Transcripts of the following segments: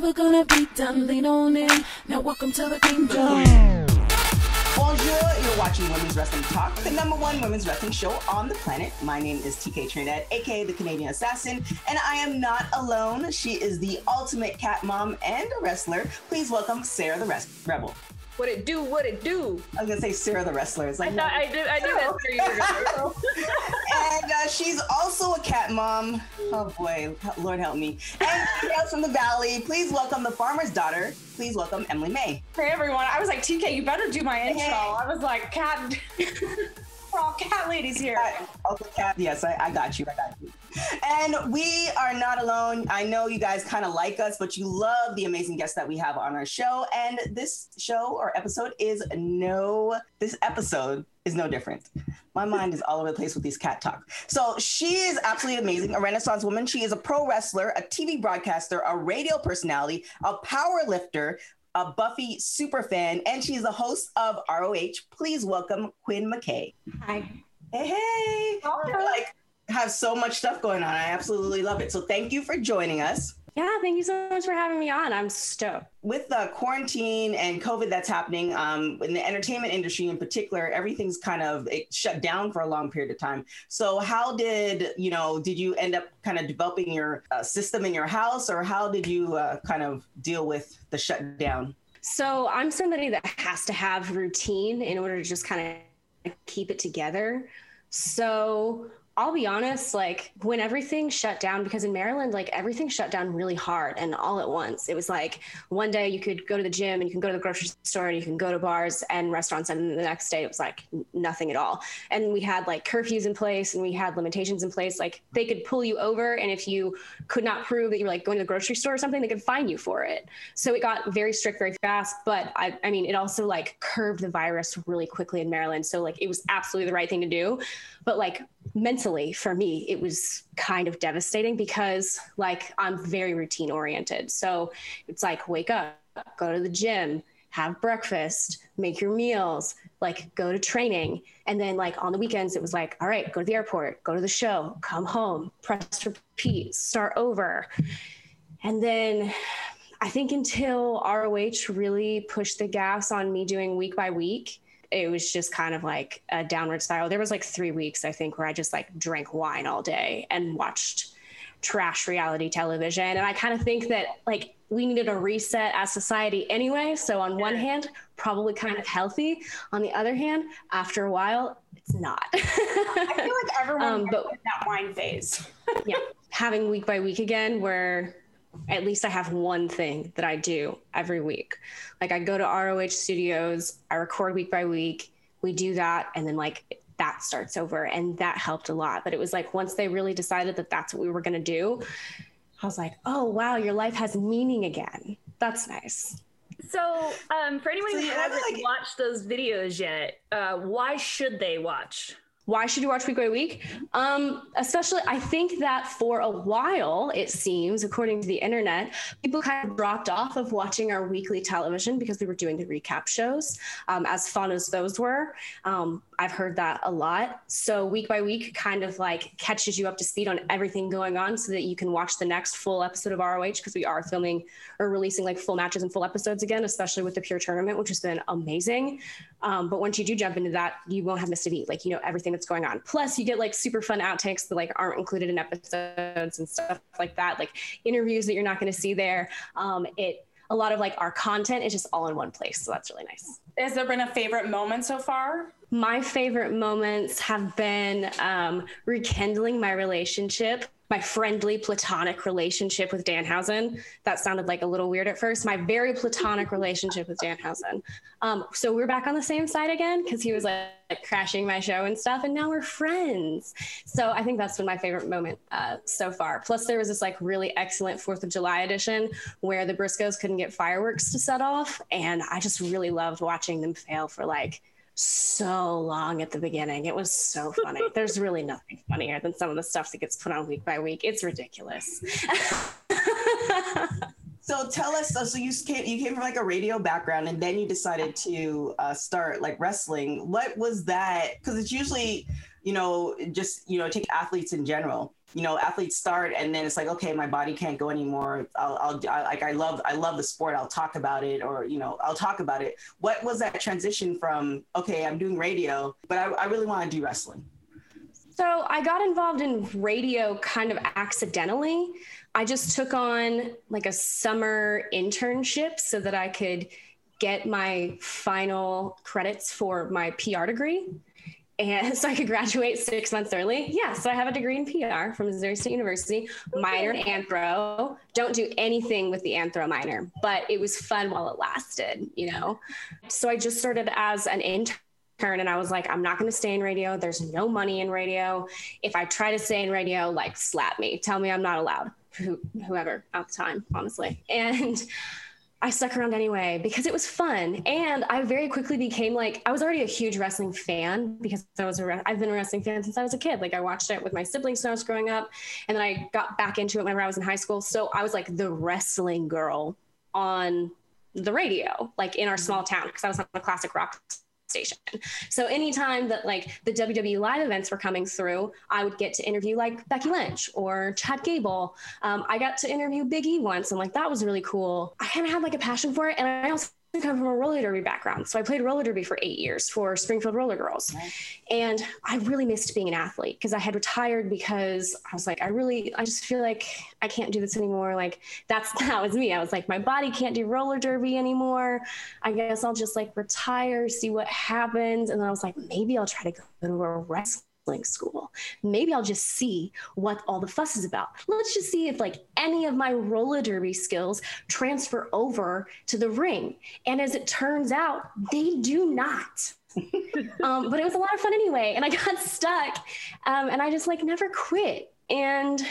never gonna be done. Lean on in. Now welcome to the kingdom. Bonjour, you're watching Women's Wrestling Talk, the number one women's wrestling show on the planet. My name is TK Trinidad, aka the Canadian Assassin, and I am not alone. She is the ultimate cat mom and a wrestler. Please welcome Sarah the Rebel. What it do? What it do? I was gonna say Sarah the Wrestler. It's like I thought I did. I did that for you. and uh, she's also a cat mom. Oh boy, Lord help me. And she hails from the valley. Please welcome the farmer's daughter. Please welcome Emily May. Hey everyone, I was like, TK, you better do my intro. Hey. I was like, cat, all cat ladies here. Cat, Cat. Yes, I, I got you. I got you. And we are not alone. I know you guys kind of like us, but you love the amazing guests that we have on our show. And this show or episode is no, this episode is no different. My mind is all over the place with these cat talk. So she is absolutely amazing, a Renaissance woman. She is a pro wrestler, a TV broadcaster, a radio personality, a power lifter, a Buffy super fan, and she's the host of ROH. Please welcome Quinn McKay. Hi. Hey, hey. Like have so much stuff going on. I absolutely love it. So thank you for joining us. Yeah, thank you so much for having me on. I'm stoked. With the quarantine and COVID that's happening um, in the entertainment industry in particular, everything's kind of it shut down for a long period of time. So how did you know? Did you end up kind of developing your uh, system in your house, or how did you uh, kind of deal with the shutdown? So I'm somebody that has to have routine in order to just kind of keep it together. So I'll be honest, like when everything shut down, because in Maryland, like everything shut down really hard and all at once. It was like one day you could go to the gym and you can go to the grocery store and you can go to bars and restaurants, and the next day it was like nothing at all. And we had like curfews in place and we had limitations in place. Like they could pull you over, and if you could not prove that you were like going to the grocery store or something, they could fine you for it. So it got very strict very fast. But I, I mean, it also like curved the virus really quickly in Maryland. So like it was absolutely the right thing to do. But like mentally for me it was kind of devastating because like i'm very routine oriented. So it's like wake up go to the gym have breakfast make your meals like go to training. And then like on the weekends it was like all right go to the airport go to the show come home press repeat start over. And then i think until roh really pushed the gas on me doing week by week it was just kind of like a downward spiral. There was like three weeks, I think, where I just like drank wine all day and watched trash reality television. And I kind of think that like we needed a reset as society anyway. So on one hand, probably kind of healthy. On the other hand, after a while, it's not. I feel like everyone Um, but- that wine phase. yeah, having week by week again, where at least I have one thing that I do every week. Like I go to ROH studios, I record week by week, we do that, and then like that starts over, and that helped a lot. But it was like once they really decided that that's what we were gonna do, I was like, oh wow, your life has meaning again. That's nice. So, um, for anyone So who hasn't like- watched those videos yet, uh, why should they watch? Why should you watch week by week? Um especially i think that for a while it seems according to the internet people kind of dropped off of watching our weekly television because we were doing the recap shows um, as fun as those were. Um, i've heard that a lot so week by week kind of like catches you up to speed on everything going on so that you can watch the next full episode of roh because we are filming or releasing like full matches and full episodes again especially with the pure tournament which has been amazing um, but once you do jump into that, you won't have missed a beat. Like you know everything that's going on. Plus, you get like super fun outtakes that like aren't included in episodes and stuff like that. Like interviews that you're not going to see there. Um, it a lot of like our content is just all in one place, so that's really nice. Has there been a favorite moment so far? My favorite moments have been um, rekindling my relationship, my friendly platonic relationship with Danhausen. That sounded like a little weird at first. My very platonic relationship with Danhausen. Um, so we're back on the same side again because he was like, like crashing my show and stuff, and now we're friends. So I think that's been my favorite moment uh, so far. Plus, there was this like really excellent Fourth of July edition where the Briscoes couldn't get fireworks to set off, and I just really loved watching them fail for like so long at the beginning. It was so funny. There's really nothing funnier than some of the stuff that gets put on week by week. It's ridiculous. So tell us. So, you came you came from like a radio background, and then you decided to uh, start like wrestling. What was that? Because it's usually you know, just you know, take athletes in general. You know, athletes start and then it's like, okay, my body can't go anymore. I'll, I'll I, like I love I love the sport. I'll talk about it, or you know, I'll talk about it. What was that transition from? Okay, I'm doing radio, but I, I really want to do wrestling. So I got involved in radio kind of accidentally. I just took on like a summer internship so that I could get my final credits for my PR degree. And so I could graduate six months early. Yeah, so I have a degree in PR from Missouri State University, minor in anthro. Don't do anything with the anthro minor, but it was fun while it lasted, you know? So I just started as an intern and I was like, I'm not going to stay in radio. There's no money in radio. If I try to stay in radio, like slap me, tell me I'm not allowed, Who, whoever at the time, honestly. And I stuck around anyway because it was fun. And I very quickly became like, I was already a huge wrestling fan because I was a, re- I've been a wrestling fan since I was a kid. Like I watched it with my siblings when I was growing up. And then I got back into it whenever I was in high school. So I was like the wrestling girl on the radio, like in our small town, because I was on a classic rock station. So anytime that like the WWE live events were coming through, I would get to interview like Becky Lynch or Chad Gable. Um, I got to interview Big E once, and like that was really cool. I kind of had like a passion for it, and I also come from a roller derby background. So I played roller derby for eight years for Springfield Roller Girls. And I really missed being an athlete because I had retired because I was like, I really, I just feel like I can't do this anymore. Like that's, that was me. I was like, my body can't do roller derby anymore. I guess I'll just like retire, see what happens. And then I was like, maybe I'll try to go to a wrestling school. Maybe I'll just see what all the fuss is about. Let's just see if like any of my roller derby skills transfer over to the ring. And as it turns out, they do not. um, but it was a lot of fun anyway. And I got stuck um, and I just like never quit. And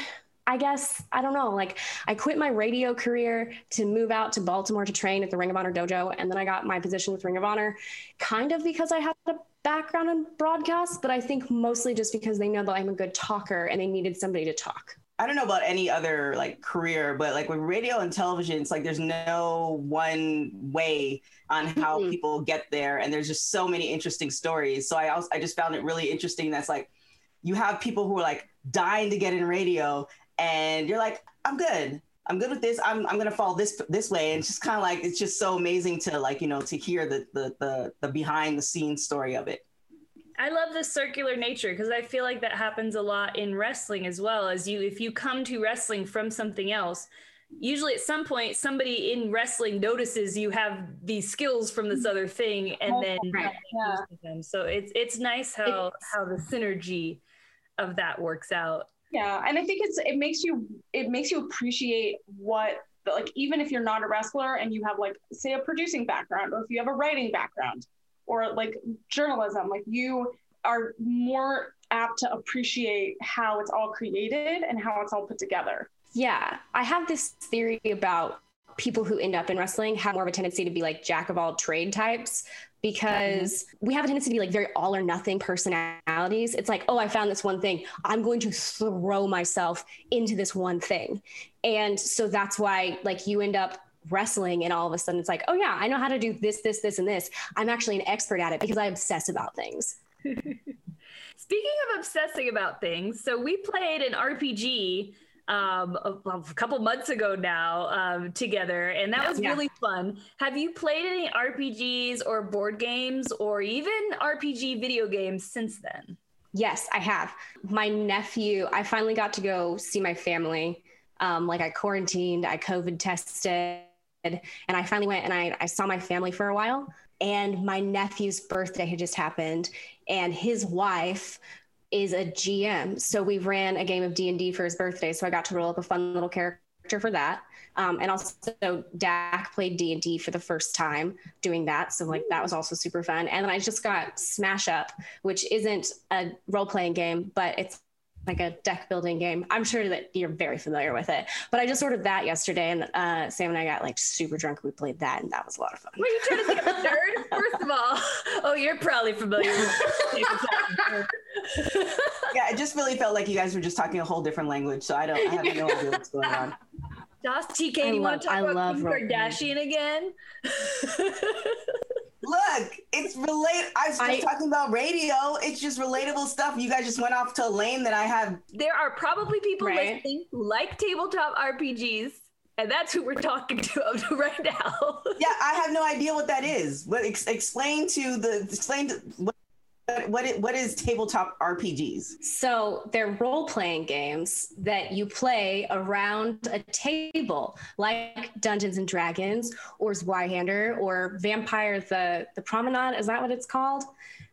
I guess, I don't know, like I quit my radio career to move out to Baltimore to train at the Ring of Honor dojo. And then I got my position with Ring of Honor kind of because I had a background in broadcast, but I think mostly just because they know that I'm a good talker and they needed somebody to talk. I don't know about any other like career, but like with radio and television, it's like there's no one way on how Mhm. people get there, and there's just so many interesting stories. So I also I just found it really interesting. That's like you have people who are like dying to get in radio, and you're like, I'm good. I'm good with this. I'm, I'm gonna fall this this way, and it's just kind of like it's just so amazing to like you know to hear the the the, the behind the scenes story of it. I love the circular nature because I feel like that happens a lot in wrestling as well. As you, if you come to wrestling from something else, usually at some point somebody in wrestling notices you have these skills from this other thing, and then Right. Yeah. them. So it's it's nice how It's- how the synergy of that works out. Yeah, and I think it's it makes you it makes you appreciate what like even if you're not a wrestler and you have like say a producing background or if you have a writing background or like journalism, like you are more apt to appreciate how it's all created and how it's all put together. Yeah, I have this theory about people who end up in wrestling have more of a tendency to be like jack of all trade types because we have a tendency to be like very all or nothing personalities. It's like, oh, I found this one thing. I'm going to throw myself into this one thing. And so that's why like you end up wrestling and all of a sudden it's like, oh yeah, I know how to do this, this, this, and this. I'm actually an expert at it because I obsess about things. Speaking of obsessing about things, so we played an RPG um, a, a couple months ago now um, together, and that was Yeah. really fun. Have you played any RPGs or board games or even RPG video games since then? Yes, I have. My nephew, I finally got to go see my family. Um, like I quarantined, I COVID tested, and I finally went and I, I saw my family for a while. And my nephew's birthday had just happened, and his wife is a GM. So we ran a game of D and D for his birthday. So I got to roll up a fun little character for that. Um, and also Dak played D and D for the first time doing that. So like that was also super fun. And then I just got Smash Up, which isn't a role playing game, but it's like a deck building game. I'm sure that you're very familiar with it. But I just ordered that yesterday, and uh, Sam and I got like super drunk. We played that, and that was a lot of fun. Were you trying to think of a nerd? First of all, oh, you're probably familiar with Yeah, it just really felt like you guys were just talking a whole different language. So I don't I have no idea what's going on. Josh TK, I you want to talk I about love Kim. Kardashian again? Look, it's relate. I was just I- talking about radio. It's just relatable stuff. You guys just went off to a lane that I have. There are probably people Right. listening who like tabletop RPGs, and that's who we're talking to right now. Yeah, I have no idea what that is. But ex- explain to the explain to, what what it, what is tabletop RPGs? So they're role playing games that you play around a table, like Dungeons and Dragons or Zweihander or Vampire the the Promenade. Is that what it's called?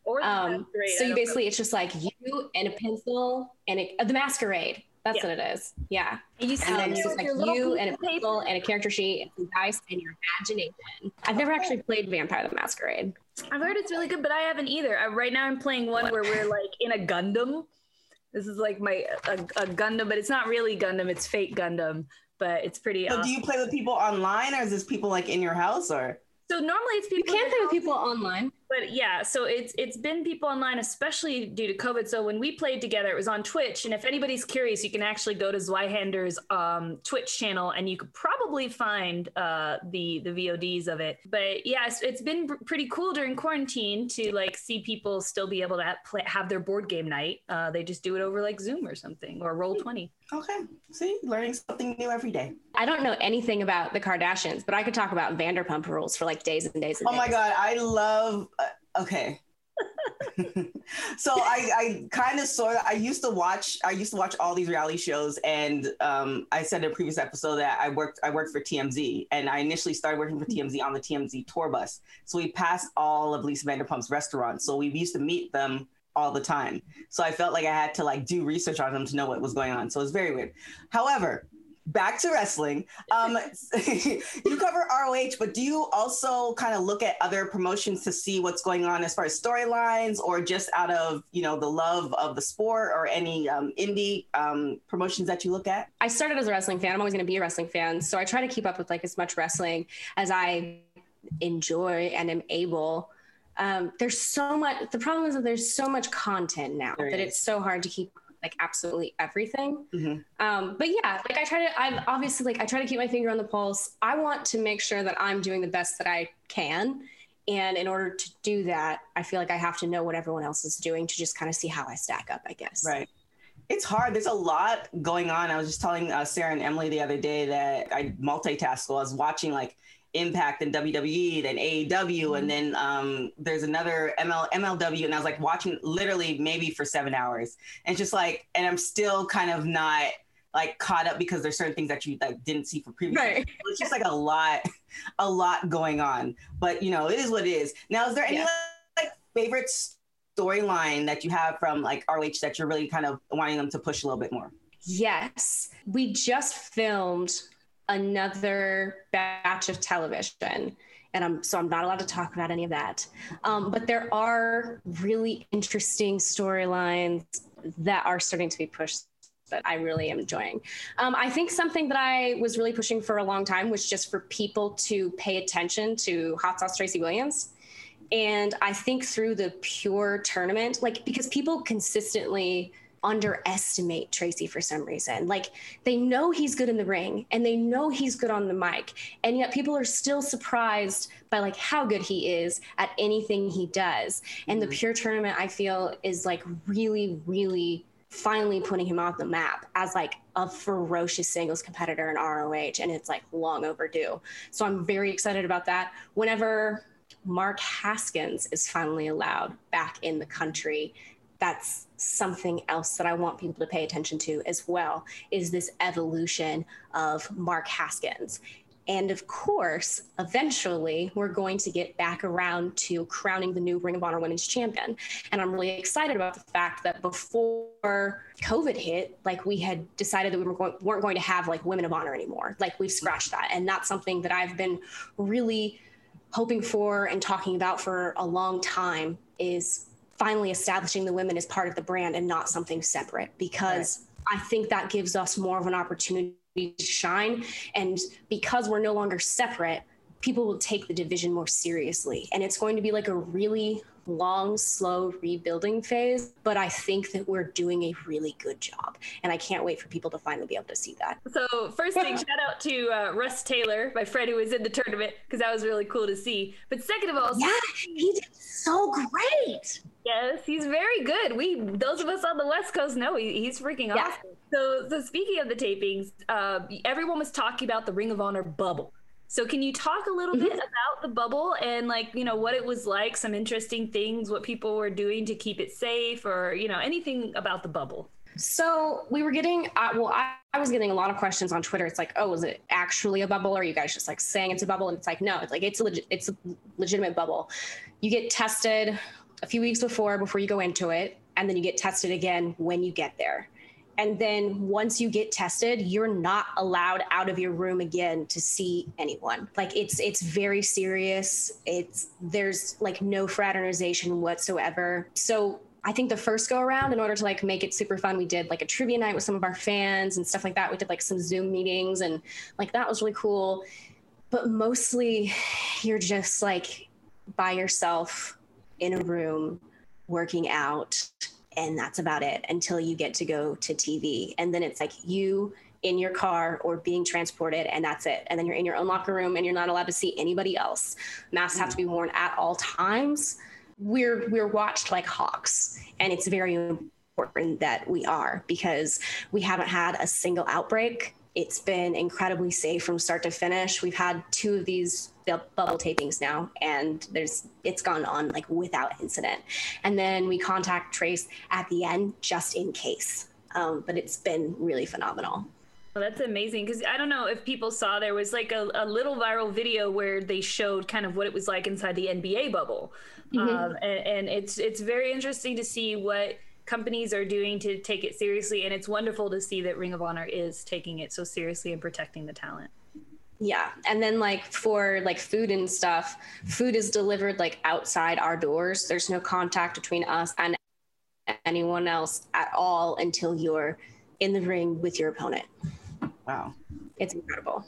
Or the Um, so you don't basically, it's just like you and a pencil and a, uh, the Masquerade. That's Yeah. what it is. Yeah. know. and you sit And then it's just like you and a pencil and a character sheet and some dice and your imagination. I've never actually played Vampire the Masquerade. I've heard it's really good, but I haven't either. I, right now, I'm playing one where we're like in a Gundam. This is like my a, a Gundam, but it's not really Gundam. It's fake Gundam, but it's pretty. So awesome. do you play with people online, or is this people like in your house, or? So normally it's people. You can in play with people online. But yeah so it's it's been people online especially due to covid. So when we played together it was on twitch. And if anybody's curious you can actually go to zweihander's um, twitch channel and you could probably find uh, the the vods of it. But yeah it's, it's been pr- pretty cool during quarantine to like see people still be able to have, play, have their board game night. Uh, they just do it over like zoom or something or roll 20 Okay, see, learning something new every day. I don't know anything about the Kardashians, but I could talk about Vanderpump Rules for like days and days and Oh days. my god, I love. Uh, okay. so I, I kind of sort of I used to watch I used to watch all these reality shows and um, I said in a previous episode that I worked I worked for TMZ and I initially started working for TMZ on the TMZ tour bus so we passed all of Lisa Vanderpump's restaurants so we used to meet them all the time so I felt like I had to like do research on them to know what was going on so it was very weird however back to wrestling um you cover roh but do you also kind of look at other promotions to see what's going on as far as storylines or just out of you know the love of the sport or any um, indie um, promotions that you look at I started as a wrestling fan. I'm always going to be a wrestling fan. So I try to keep up with like as much wrestling as I enjoy and am able. Um, there's so much. The problem is that there's so much content now There that is. it's so hard to keep like absolutely everything. Mhm. Um, but yeah, like I try to. I'm obviously like I try to keep my finger on the pulse. I want to make sure that I'm doing the best that I can. And in order to do that, I feel like I have to know what everyone else is doing to just kind of see how I stack up, I guess. right it's hard there's a lot going on i was just telling uh, sarah and emily the other day that i multitask so i was watching like impact and wwe then aew and then um, there's another ML, mlw and i was like watching literally maybe for seven hours and just like and i'm still kind of not like caught up because there's certain things that you like didn't see for previous Right. it's just like a lot a lot going on but you know it is what it is now is there any Yeah. like favorite storyline that you have from like roh that you're really kind of wanting them to push a little bit more Yes. We just filmed another batch of television. And I'm so I'm not allowed to talk about any of that. Um, but there are really interesting storylines that are starting to be pushed that I really am enjoying. Um, I think something that I was really pushing for a long time was just for people to pay attention to Hot Sauce Tracy Williams. And I think through the pure tournament, like because people consistently underestimate Tracy for some reason. Like they know he's good in the ring and they know he's good on the mic. And yet people are still surprised by like how good he is at anything he does. And the mm-hmm. pure tournament I feel is like really, really finally putting him on the map as like a ferocious singles competitor in ROH. And it's like long overdue. So I'm very excited about that. Whenever Mark Haskins is finally allowed back in the country, that's something else that I want people to pay attention to as well is this evolution of Mark Haskins. And of course, eventually we're going to get back around to crowning the new Ring of Honor Women's Champion. And I'm really excited about the fact that before COVID hit, like we had decided that we were going, weren't going to have like Women of Honor anymore. Like we've scratched that. And that's something that I've been really hoping for and talking about for a long time is finally establishing the women as part of the brand and not something separate because I think that gives us more of an opportunity to shine. And because we're no longer separate, people will take the division more seriously. And it's going to be like a really long, slow rebuilding phase. But I think that we're doing a really good job. And I can't wait for people to finally be able to see that. So first thing, shout out to uh, Rust Taylor, my friend who was in the tournament, because that was really cool to see. But second of all, Yeah, he did so great. Yes, he's very good. We those of us on the West Coast know he, he's freaking Yeah. awesome. So, so speaking of the tapings, uh, everyone was talking about the Ring of Honor bubble. So can you talk a little bit about the bubble and like you know what it was like, some interesting things, what people were doing to keep it safe, or you know anything about the bubble? So we were getting, uh, well, I, I was getting a lot of questions on Twitter. It's like, oh, is it actually a bubble? Or are you guys just like saying it's a bubble? And it's like, no, it's like it's a legit, it's a legitimate bubble. You get tested a few weeks before before you go into it, and then you get tested again when you get there. And then once you get tested, you're not allowed out of your room again to see anyone. Like it's it's very serious. It's there's like no fraternization whatsoever. So I think the first go around, in order to like make it super fun, we did like a trivia night with some of our fans and stuff like that. We did like some Zoom meetings and like that was really cool. But mostly you're just like by yourself in a room working out and that's about it until you get to go to TV. And then it's like you in your car or being transported, and that's it. And then you're in your own locker room and you're not allowed to see anybody else. Masks have to be mm. worn at all times. We're we're watched like hawks, and it's very important that we are because we haven't had a single outbreak. It's been incredibly safe from start to finish. We've had two of these bubble tapings now, and there's it's gone on like without incident. And then we contact trace at the end just in case. Um, but it's been really phenomenal. Well, that's amazing because I don't know if people saw there was like a, a little viral video where they showed kind of what it was like inside the NBA bubble, um, and, and it's it's very interesting to see what companies are doing to take it seriously, and it's wonderful to see that Ring of Honor is taking it so seriously and protecting the talent. Yeah. And then like for like food and stuff, food is delivered like outside our doors. There's no contact between us and anyone else at all until you're in the ring with your opponent. Wow. It's incredible.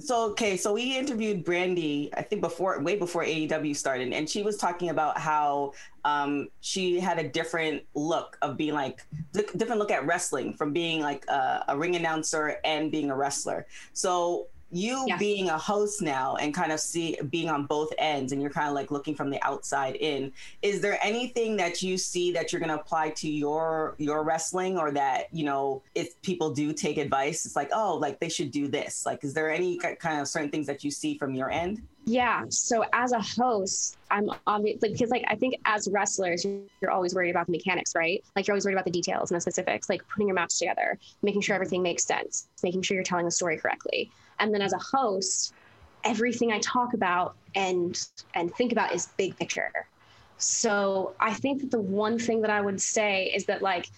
So okay, so we interviewed Brandi, I think before, way before AEW started, and she was talking about how um, she had a different look of being like di- different look at wrestling from being like a, a ring announcer and being a wrestler. So you Yeah. being a host now and kind of see being on both ends, and you're kind of like looking from the outside in. Is there anything that you see that you're going to apply to your your wrestling, or that you know if people do take advice, it's like oh, like they should do this. Like, is there any kind of certain things that you see from your end? Yeah. So as a host, I'm obviously because like I think as wrestlers, you're, you're always worried about the mechanics, right? Like you're always worried about the details and the specifics, like putting your match together, making sure everything makes sense, making sure you're telling the story correctly. And then as a host, everything I talk about and and think about is big picture. So I think that the one thing that I would say is that like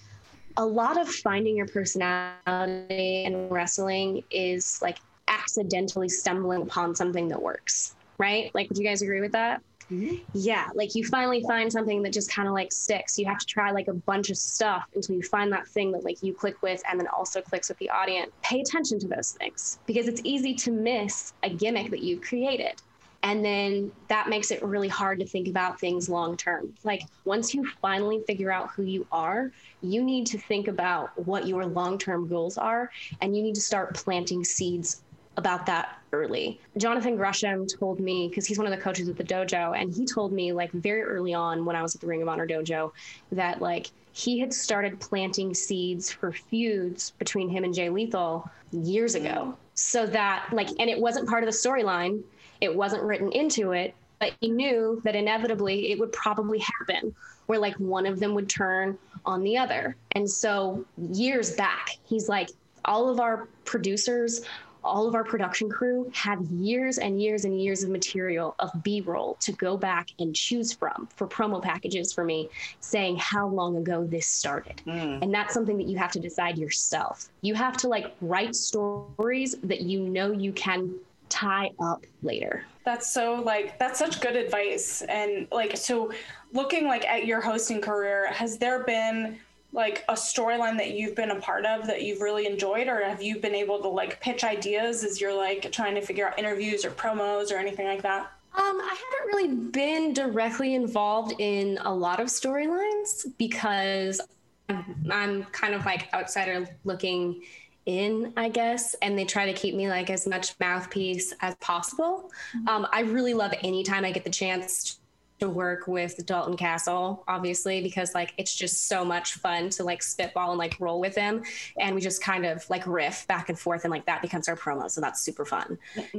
a lot of finding your personality in wrestling is like accidentally stumbling upon something that works, right? Like, would you guys agree with that? Mm-hmm. Yeah, like you finally find something that just kind of like sticks. You have to try like a bunch of stuff until you find that thing that like you click with and then also clicks with the audience. Pay attention to those things because it's easy to miss a gimmick that you've created. And then that makes it really hard to think about things long term. Like once you finally figure out who you are, you need to think about what your long term goals are and you need to start planting seeds about that early. Jonathan Gresham told me because he's one of the coaches at the dojo and he told me like very early on when I was at the Ring of Honor dojo that like he had started planting seeds for feuds between him and Jay Lethal years ago. So that like and it wasn't part of the storyline. It wasn't written into it, but he knew that inevitably it would probably happen where like one of them would turn on the other. And so years back, he's like all of our producers all of our production crew have years and years and years of material of b-roll to go back and choose from for promo packages for me saying how long ago this started Mm. and that's something that you have to decide yourself you have to like write stories that you know you can tie up later That's so like that's such good advice. And like so looking like at your hosting career, has there been like a storyline that you've been a part of that you've really enjoyed, or have you been able to like pitch ideas as you're like trying to figure out interviews or promos or anything like that? Um, I haven't really been directly involved in a lot of storylines because I'm, I'm kind of like outsider looking in, I guess, and they try to keep me like as much mouthpiece as possible. Um, I really love anytime I get the chance to work with Dalton Castle, obviously, because like it's just so much fun to like spitball and like roll with him. And we just kind of like riff back and forth and like that becomes our promo. So that's super fun.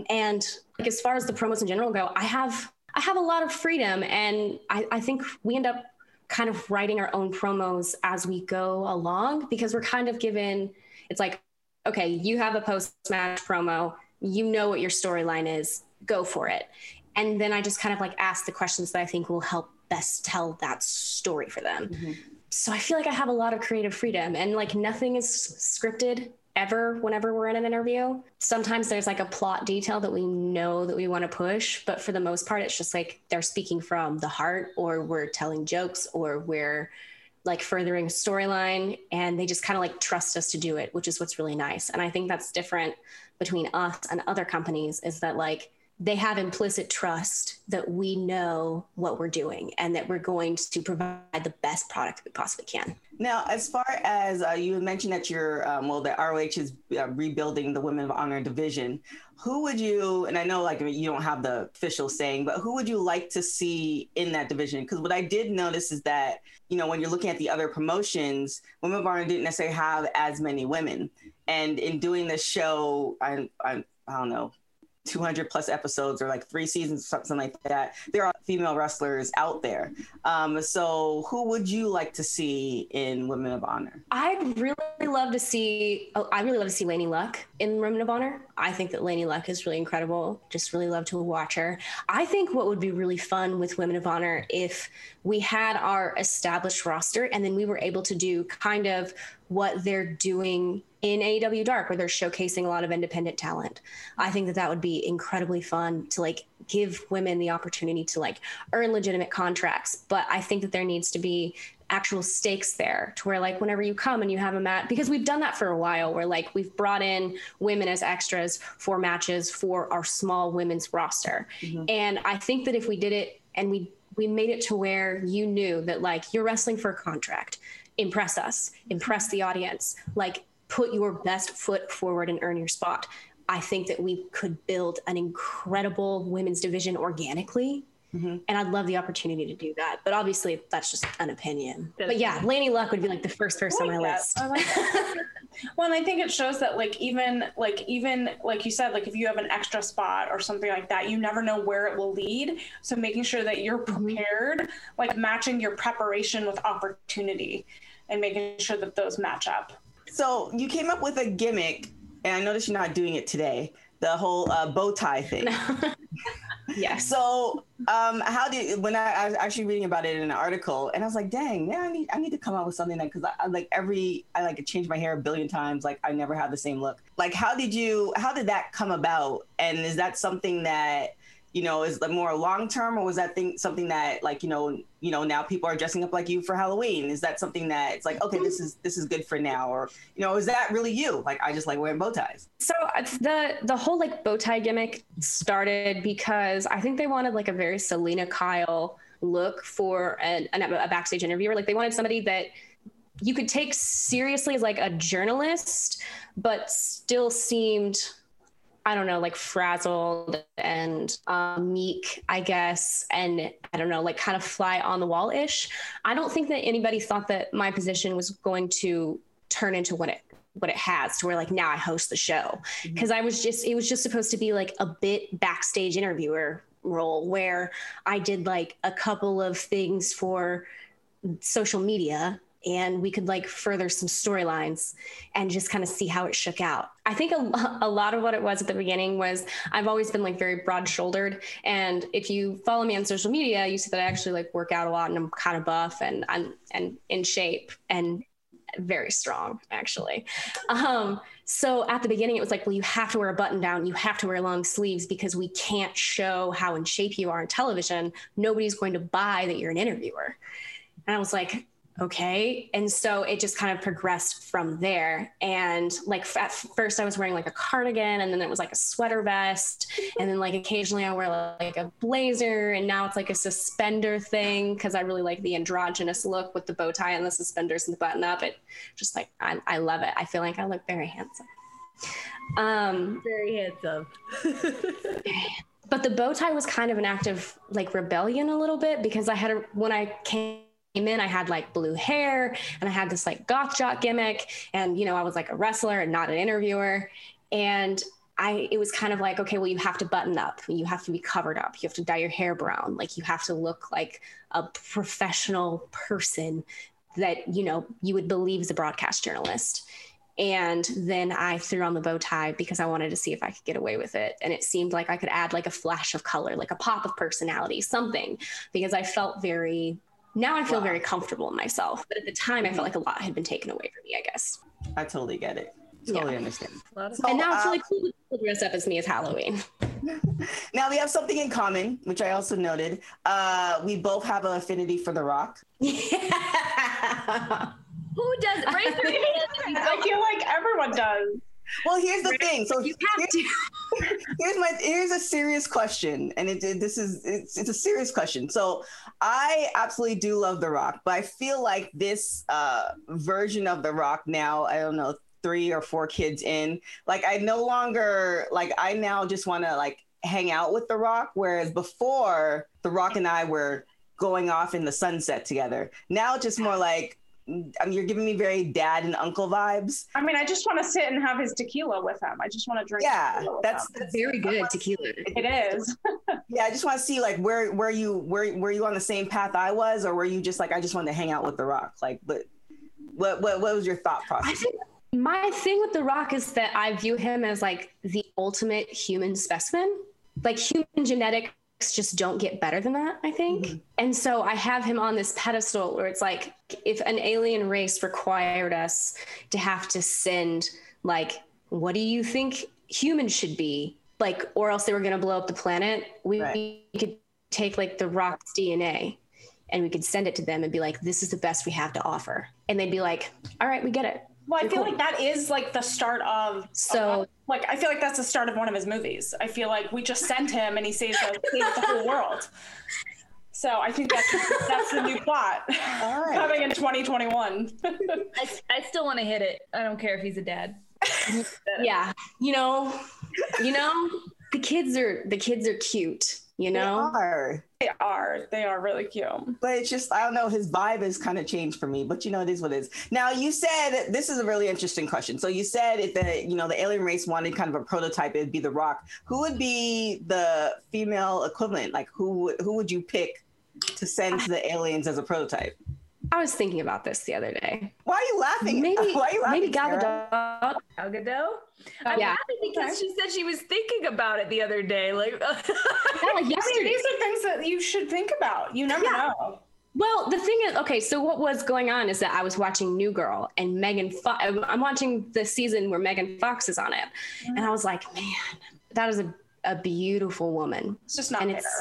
And like as far as the promos in general go, I have I have a lot of freedom and I, I think we end up kind of writing our own promos as we go along because we're kind of given it's like, okay, you have a post match promo, you know what your storyline is, go for it and then I just kind of like ask the questions that I think will help best tell that story for them. Mm-hmm. So I feel like I have a lot of creative freedom and like nothing is scripted ever whenever we're in an interview. Sometimes there's like a plot detail that we know that we want to push, but for the most part it's just like they're speaking from the heart or we're telling jokes or we're like furthering storyline and they just kind of like trust us to do it, which is what's really nice. And I think that's different between us and other companies is that like they have implicit trust that we know what we're doing and that we're going to provide the best product we possibly can. Now, as far as uh, you mentioned that you're, um, well, that ROH is uh, rebuilding the Women of Honor division. Who would you, and I know like you don't have the official saying, but who would you like to see in that division? Because what I did notice is that, you know, when you're looking at the other promotions, Women of Honor didn't necessarily have as many women. And in doing this show, I, I, I don't know, 200 plus episodes or like three seasons, something like that. There are female wrestlers out there. Um, so, who would you like to see in Women of Honor? I'd really love to see. Oh, I really love to see Laynie Luck in Women of Honor. I think that Laynie Luck is really incredible. Just really love to watch her. I think what would be really fun with Women of Honor if we had our established roster and then we were able to do kind of what they're doing in AEW Dark, where they're showcasing a lot of independent talent. I think that that would be incredibly fun to like give women the opportunity to like earn legitimate contracts. But I think that there needs to be actual stakes there to where like whenever you come and you have a match because we've done that for a while where like we've brought in women as extras for matches for our small women's roster mm-hmm. and i think that if we did it and we we made it to where you knew that like you're wrestling for a contract impress us impress the audience like put your best foot forward and earn your spot. I think that we could build an incredible women's division organically. Mm-hmm. And I'd love the opportunity to do that. But obviously, that's just an opinion. That's but yeah, Laynie Luck would be like the first person on my that. list. Like well, and I think it shows that like even like even like you said, like if you have an extra spot or something like that, you never know where it will lead. So making sure that you're mm-hmm. prepared, like matching your preparation with opportunity and making sure that those match up. So you came up with a gimmick, and I noticed you're not doing it today. The whole uh, bow tie thing. yeah. So um, how did when I, I, was actually reading about it in an article, and I was like, dang, man, I need I need to come up with something that because I, I, like every I like change my hair a billion times, like I never have the same look. Like how did you how did that come about, and is that something that you know, is like more long term, or was that thing something that like you know, you know, now people are dressing up like you for Halloween? Is that something that it's like, okay, this is this is good for now, or you know, is that really you? Like, I just like wearing bow ties. So uh, the the whole like bow tie gimmick started because I think they wanted like a very Selina Kyle look for an, an, a backstage interviewer. Like they wanted somebody that you could take seriously as like a journalist, but still seemed I don't know, like frazzled and um, meek, I guess, and I don't know, like kind of fly on the wall ish. I don't think that anybody thought that my position was going to turn into what it what it has to where like now I host the show because mm-hmm. I was just it was just supposed to be like a bit backstage interviewer role where I did like a couple of things for social media and we could like further some storylines and just kind of see how it shook out. I think a, a lot of what it was at the beginning was I've always been like very broad shouldered. And if you follow me on social media, you see that I actually like work out a lot and I'm kind of buff and I'm and in shape and very strong actually. Um, so at the beginning, it was like, well, you have to wear a button down, you have to wear long sleeves because we can't show how in shape you are on television. Nobody's going to buy that you're an interviewer. And I was like, okay. And so it just kind of progressed from there. And like at first, I was wearing like a cardigan, and then it was like a sweater vest. And then like occasionally I wear like a blazer. And now it's like a suspender thing because I really like the androgynous look with the bow tie and the suspenders and the button up. It just like, I, I love it. I feel like I look very handsome. Um, Very handsome. but the bow tie was kind of an act of like rebellion a little bit because I had a, when I came in, I had like blue hair and I had this like goth jock gimmick, and you know I was like a wrestler and not an interviewer, and I it was kind of like okay, well you have to button up, you have to be covered up, you have to dye your hair brown, like you have to look like a professional person that you know you would believe is a broadcast journalist. And then I threw on the bow tie because I wanted to see if I could get away with it. And it seemed like I could add like a flash of color, like a pop of personality, something, because I felt very, now I feel Wow. very comfortable in myself. But at the time, I felt like a lot had been taken away from me, I guess. I totally get it. Totally Yeah. understand. A So, and now it's uh, really cool to dress up as me as Halloween. Now we have something in common, which I also noted. Uh, we both have an affinity for The Rock. Yeah. Who does raise your hand I feel like everyone does. Well, here's the thing. So You have to. here's my here's a serious question, and it, it- this is it's, it's a serious question. So I absolutely do love The Rock, but I feel like this uh, version of The Rock now, I don't know, three or four kids in, like I no longer like I now just want to like hang out with The Rock, whereas before The Rock and I were going off in the sunset together. Now it's just more like. I mean, you're giving me very dad and uncle vibes. I mean, I just want to sit and have his tequila with him. I just want to drink. Yeah, that's, that's Very good tequila. It is. Yeah, I just want to see like where where you where were you on the same path I was, or were you just like I just wanted to hang out with The Rock? Like, but what what what was your thought I process? think my thing with The Rock is that I view him as like the ultimate human specimen. Like human genetics just don't get better than that, I think. Mm-hmm. And so I have him on this pedestal where it's like if an alien race required us to have to send like what do you think humans should be? Like or else they were going to blow up the planet, we Right. could take like the rock's DNA and we could send it to them and be like this is the best we have to offer. And they'd be like, "All right, we get it." Well, I feel Cool. like that is like the start of So- like I feel like that's the start of one of his movies. I feel like we just send him and he saves the, saves the whole world. So I think that's that's the new plot All right. coming in 2021. I, I still want to hit it. I don't care if he's a dad. yeah you know you know the kids are the kids are cute you They know are. they are they are really cute. But it's just I don't know. His vibe has kind of changed for me. But you know, it is what it is. Now you said this is a really interesting question. So you said if the you know the alien race wanted kind of a prototype, it'd be the Rock. Who would be the female equivalent? Like who would who would you pick to send to the aliens as a prototype? I was thinking about this the other day Why are you laughing? maybe Why are you laughing? maybe gal Gadot. Gal Gadot? I'm Yeah. laughing because she said she was thinking about it the other day. Like, Yeah, like I mean, yesterday. these are things that you should think about. You never Yeah. know. well the thing is okay so what was going on is that i was watching new girl and megan Fo- i'm I'm watching the season where megan fox is on it mm-hmm. and i was like man that is a, a beautiful woman It's just not and fair. it's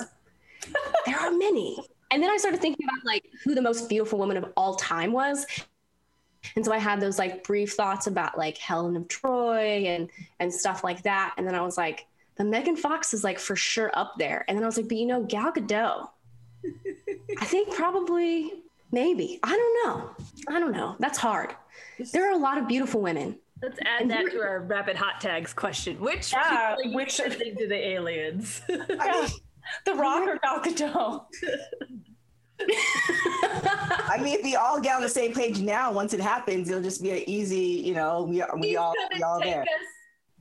there are many. And then I started thinking about like who the most beautiful woman of all time was. And so I had those like brief thoughts about like Helen of Troy and and stuff like that. And then I was like, the Megan Fox is like for sure up there. And then I was like, but you know, Gal Gadot. I think probably maybe. I don't know. I don't know. That's hard. There are a lot of beautiful women. let's add that to our rapid hot tags question. Which Yeah, people are you which- sending to the aliens? I mean, The Rock or Gal Gadot? I mean, if we all get on the same page now, once it happens, it'll just be an easy, you know, we we He's all we all take there. us,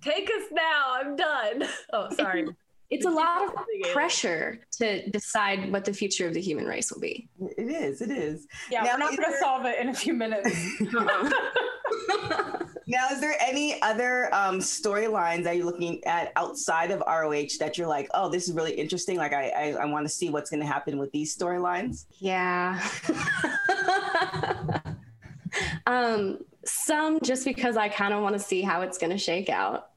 take us now. I'm done. Oh, sorry. It's a lot of pressure to decide what the future of the human race will be. It is. It is. Yeah, Now, we're not going to solve it in a few minutes. Now, is there any other um, storylines that you're looking at outside of ROH that you're like, oh, this is really interesting? Like, I I, I want to see what's going to happen with these storylines. Yeah. um, some just because I kind of want to see how it's going to shake out.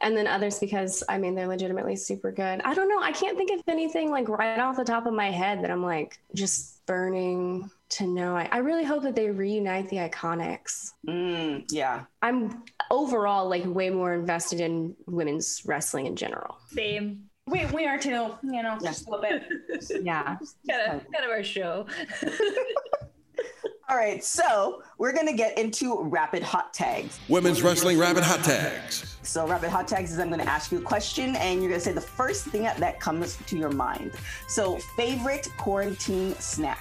And then others because I mean they're legitimately super good. I don't know. I can't think of anything like right off the top of my head that I'm like just burning to know. I, I really hope that they reunite the IIconics. Mm, yeah. I'm overall like way more invested in women's wrestling in general. Same. We, we are too, you know, just a little bit. Yeah. Kind of, kind of our show. All right, so we're gonna get into rapid hot tags. Women's Wrestling Rapid Hot Tags. So rapid hot tags is I'm gonna ask you a question and you're gonna say the first thing that, that comes to your mind. So favorite quarantine snack.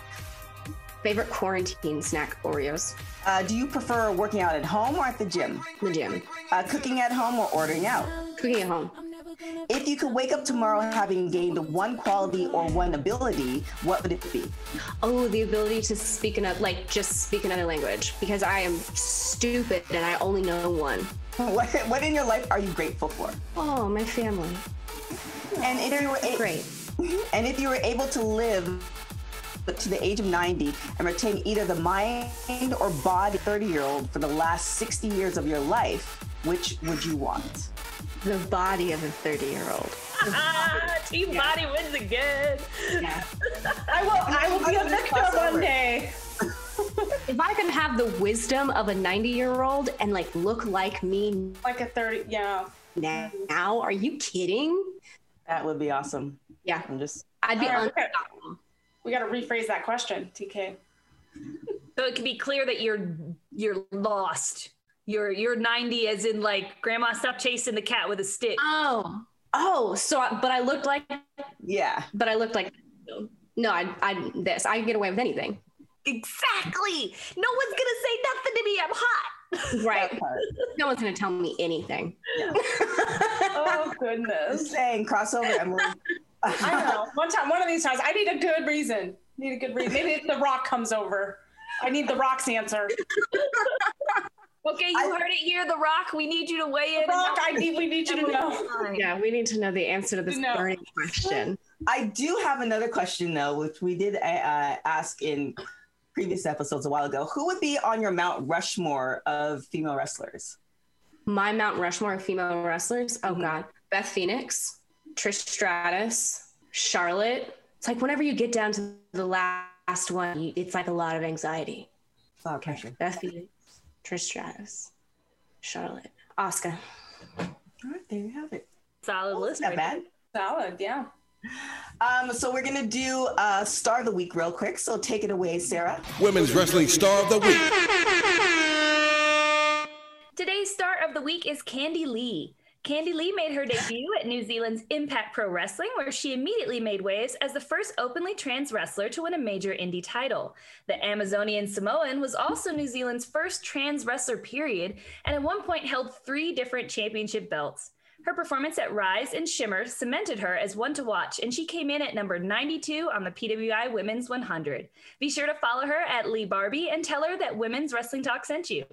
Favorite quarantine snack Oreos. Uh, do you prefer working out at home or at the gym? The gym. Uh, cooking at home or ordering out? Cooking at home. If you could wake up tomorrow having gained one quality or one ability, what would it be? Oh, the ability to speak another like just speak another language because I am stupid and I only know one. What, what in your life are you grateful for? Oh, my family. And if you were a- Great. and if you were able to live to the age of 90 and retain either the mind or body 30 year old for the last 60 years of your life, which would you want? The body of a 30 year old. ah, Team Body wins again. Yeah. I will, I will be a I'm victor one day. if I can have the wisdom of a 90 year old and like look like me Like a 30, yeah. now, now are you kidding? That would be awesome. Yeah. I'm just I'd be All right, okay. We got to rephrase that question, TK. So it can be clear that you're you're lost. You're you're 90 as in like grandma stop chasing the cat with a stick. Oh. Oh, so I, but I looked like yeah. but I looked like no, I I this. I can get away with anything. Exactly. No one's gonna say nothing to me. I'm hot. Right. No one's gonna tell me anything. Oh, Just goodness. saying, crossover, Emily. I know. One time, one of these times, I need a good reason. Need a good reason. Maybe if The Rock comes over. I need The Rock's answer. Okay, you I- heard it here, The Rock. We need you to weigh in. Rock, I need. We need you to know. Yeah, we need to know the answer to this No. burning question. I do have another question though, which we did uh, ask in previous episodes a while ago. Who would be on your Mount Rushmore of female wrestlers? My Mount Rushmore of female wrestlers. Oh Mhm. God, Beth Phoenix, Trish Stratus, Charlotte. It's like whenever you get down to the last one, it's like a lot of anxiety. Oh, pressure. Beth Phoenix, Trish Stratus, Charlotte, Asuka. All right, there you have it. Solid list. Not right bad. Solid, yeah. Um, so we're gonna do uh, Star of the Week real quick. So take it away, Sarah. Women's Wrestling Star of the Week. Today's star of the week is Candy Lee. Candy Lee made her debut at New Zealand's Impact Pro Wrestling, where she immediately made waves as the first openly trans wrestler to win a major indie title. The Amazonian Samoan was also New Zealand's first trans wrestler, period, and at one point held three different championship belts. Her performance at Rise and Shimmer cemented her as one to watch, and she came in at number 92 on the PWI Women's 100. Be sure to follow her at Lee Barbie and tell her that Women's Wrestling Talk sent you.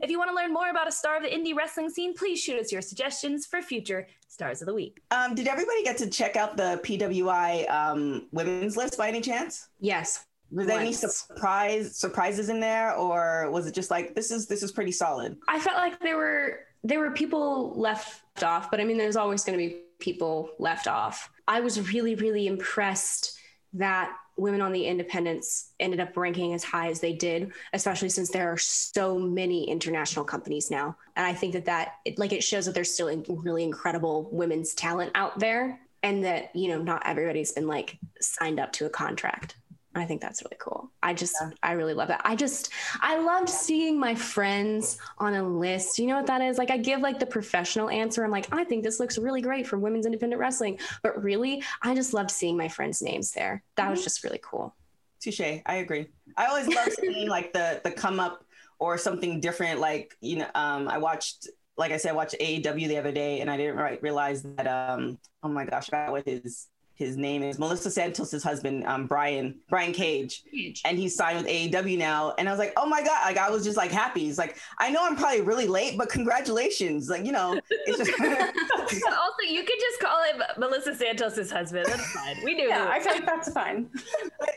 If you want to learn more about a star of the indie wrestling scene, please shoot us your suggestions for future Stars of the Week. Um, did everybody get to check out the PWI um, women's list by any chance? Yes. Was there any surprise surprises in there, or was it just like this is this is pretty solid? I felt like there were there were people left off, but I mean, there's always going to be people left off. I was really, really impressed that women on the independents ended up ranking as high as they did, especially since there are so many international companies now. And I think that that it, like it shows that there's still really incredible women's talent out there, and that you know not everybody's been like signed up to a contract. I think that's really cool. I just, I really love that. I just, I loved seeing my friends on a list. You know what that is? Like, I give like the professional answer. I'm like, I think this looks really great for women's independent wrestling. But really, I just loved seeing my friends' names there. That was just really cool. Touche. I agree. I always love seeing like the the come up or something different. Like you know, um, I watched, like I said, I watched AEW the other day, and I didn't right, realize that. Um, oh my gosh, I forgot what his his name is Melissa Santos's husband, um, Brian Brian Cage, and he's signed with AEW now. And I was like, oh my god, like I was just like happy. He's like, I know I'm probably really late, but congratulations. Like you know, it's just also, you could just call him Melissa Santos's husband. That's fine. We knew. Yeah, I feel like that's fine.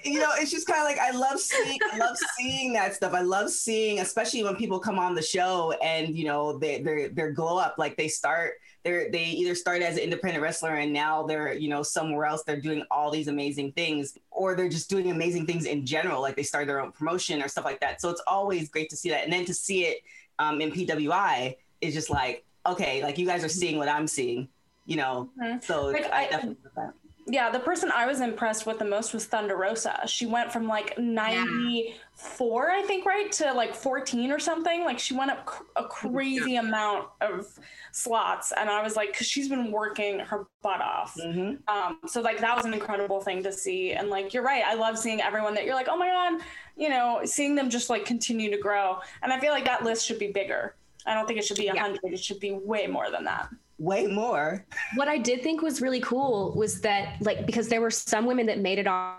you know, it's just kind of like I love seeing, I love seeing that stuff. I love seeing, especially when people come on the show and you know they they they glow up. Like they start, they they either start as an independent wrestler and now they're you know somewhere else. They're doing all these amazing things, or they're just doing amazing things in general. Like they start their own promotion or stuff like that. So it's always great to see that, and then to see it um, in PWI is just like okay, like you guys are seeing what I'm seeing. You know, Mhm. so Like, I, I- definitely love that. Yeah, the person I was impressed with the most was Thunder Rosa. She went from like 94, I think, right, to like 14 or something. Like she went up cr- a crazy amount of slots. And I was like, because she's been working her butt off. Mhm. Um, so like that was an incredible thing to see. And like you're right, I love seeing everyone that you're like, oh my god, you know, seeing them just like continue to grow. And I feel like that list should be bigger. I don't think it should be a Yeah. hundred. It should be way more than that. Way more. What I did think was really cool was that, like, because there were some women that made it on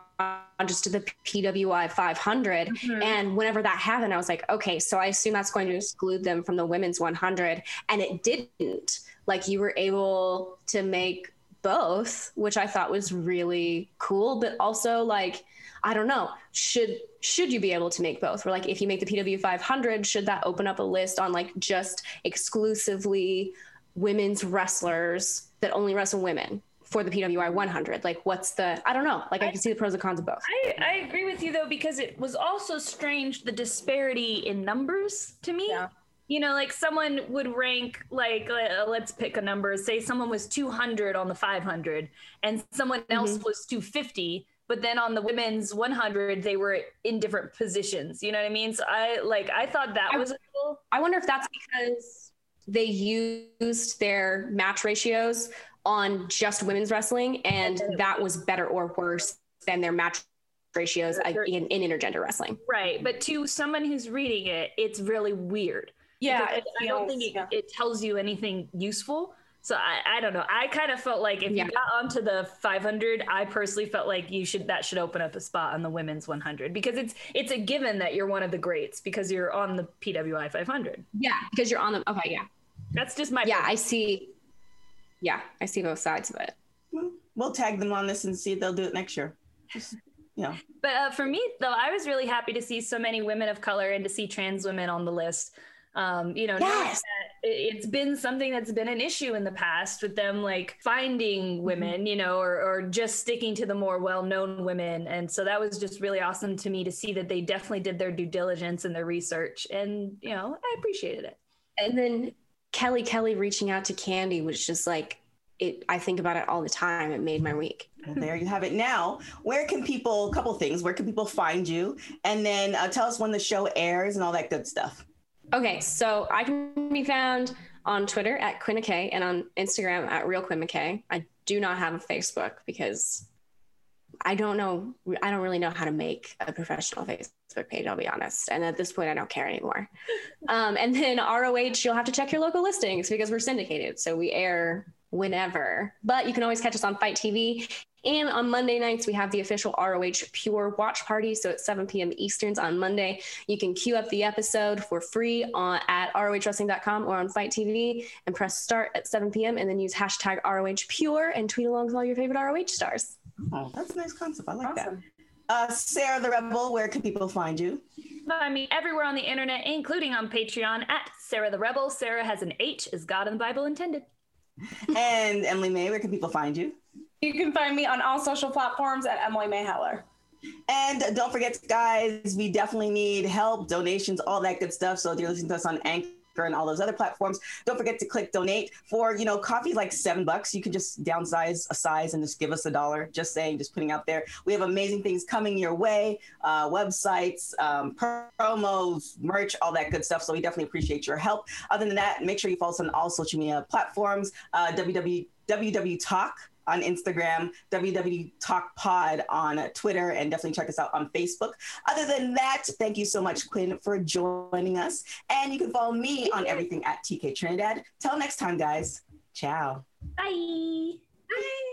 just to the PWI 500. Mm-hmm. And whenever that happened, I was like, okay, so I assume that's going to exclude them from the women's 100. And it didn't. Like, you were able to make both, which I thought was really cool, but also, like, I don't know. Should should you be able to make both? Or like if you make the PW 500, should that open up a list on like just exclusively women's wrestlers that only wrestle women for the PWI 100? Like what's the I don't know. Like I can see the pros and cons of both. I, I agree with you though because it was also strange the disparity in numbers to me. Yeah. You know, like someone would rank like uh, let's pick a number. Say someone was 200 on the 500, and someone else was 250. But then on the women's 100, they were in different positions. You know what I mean? So I like I thought that I- was a cool. I wonder if that's because they used their match ratios on just women's wrestling and that was better or worse than their match ratios in, in intergender wrestling. Right, but to someone who's reading it, it's really weird. Yeah, it I don't think it, yeah. it tells you anything useful. So I, I don't know. I kind of felt like if Yeah. you got onto the 500, I personally felt like you should that should open up a spot on the women's 100 because it's it's a given that you're one of the greats because you're on the PWI 500. Yeah, because you're on the okay, yeah. That's just my Yeah, I see yeah, I see both sides of it. We'll tag them on this and see if they'll do it next year. Just, you know. But uh, for me, though, I was really happy to see so many women of color and to see trans women on the list. Um, you know, knowing Yes. That it- it's been something that's been an issue in the past with them like finding women, you know, or, or just sticking to the more well-known women. And so that was just really awesome to me to see that they definitely did their due diligence and their research. And, you know, I appreciated it. And then Kelly Kelly reaching out to Candy was just like it I think about it all the time. It made my week. Well, there you have it. Now, where can people? A couple things. Where can people find you? And then uh, tell us when the show airs and all that good stuff. Okay, so I can be found on Twitter at Quinn McKay and on Instagram at Real Quinn McKay. I do not have a Facebook because I don't know. I don't really know how to make a professional Facebook page. I'll be honest, and at this point, I don't care anymore. um, and then ROH, you'll have to check your local listings because we're syndicated, so we air whenever. But you can always catch us on FITE TV. And on Monday nights, we have the official ROH Pure Watch Party. So at 7 p.m. Easterns on Monday, you can queue up the episode for free on at ROHWrestling.com or on FITE TV and press start at 7 p.m. and then use hashtag ROH Pure and tweet along with all your favorite ROH stars. Oh, that's a nice concept. I like Awesome. that. Uh, Sarah the Rebel, where can people find you? Find me everywhere on the internet, including on Patreon at Sarah the Rebel. Sarah has an H, as God in the Bible intended. and Emily May, where can people find you? You can find me on all social platforms at Emily May Heller. And don't forget, guys, we definitely need help, donations, all that good stuff. So if you're listening to us on Anchor and all those other platforms, don't forget to click donate for, you know, coffee like seven bucks. You can just downsize a size and just give us a dollar. Just saying, just putting out there. We have amazing things coming your way, uh, websites, um, promos, merch, all that good stuff. So we definitely appreciate your help. Other than that, make sure you follow us on all social media platforms, uh, on Instagram, WW Talk Pod on Twitter, and definitely check us out on Facebook. Other than that, thank you so much, Quinn, for joining us. And you can follow me on everything at TK Trinidad. Till next time, guys. Ciao. Bye.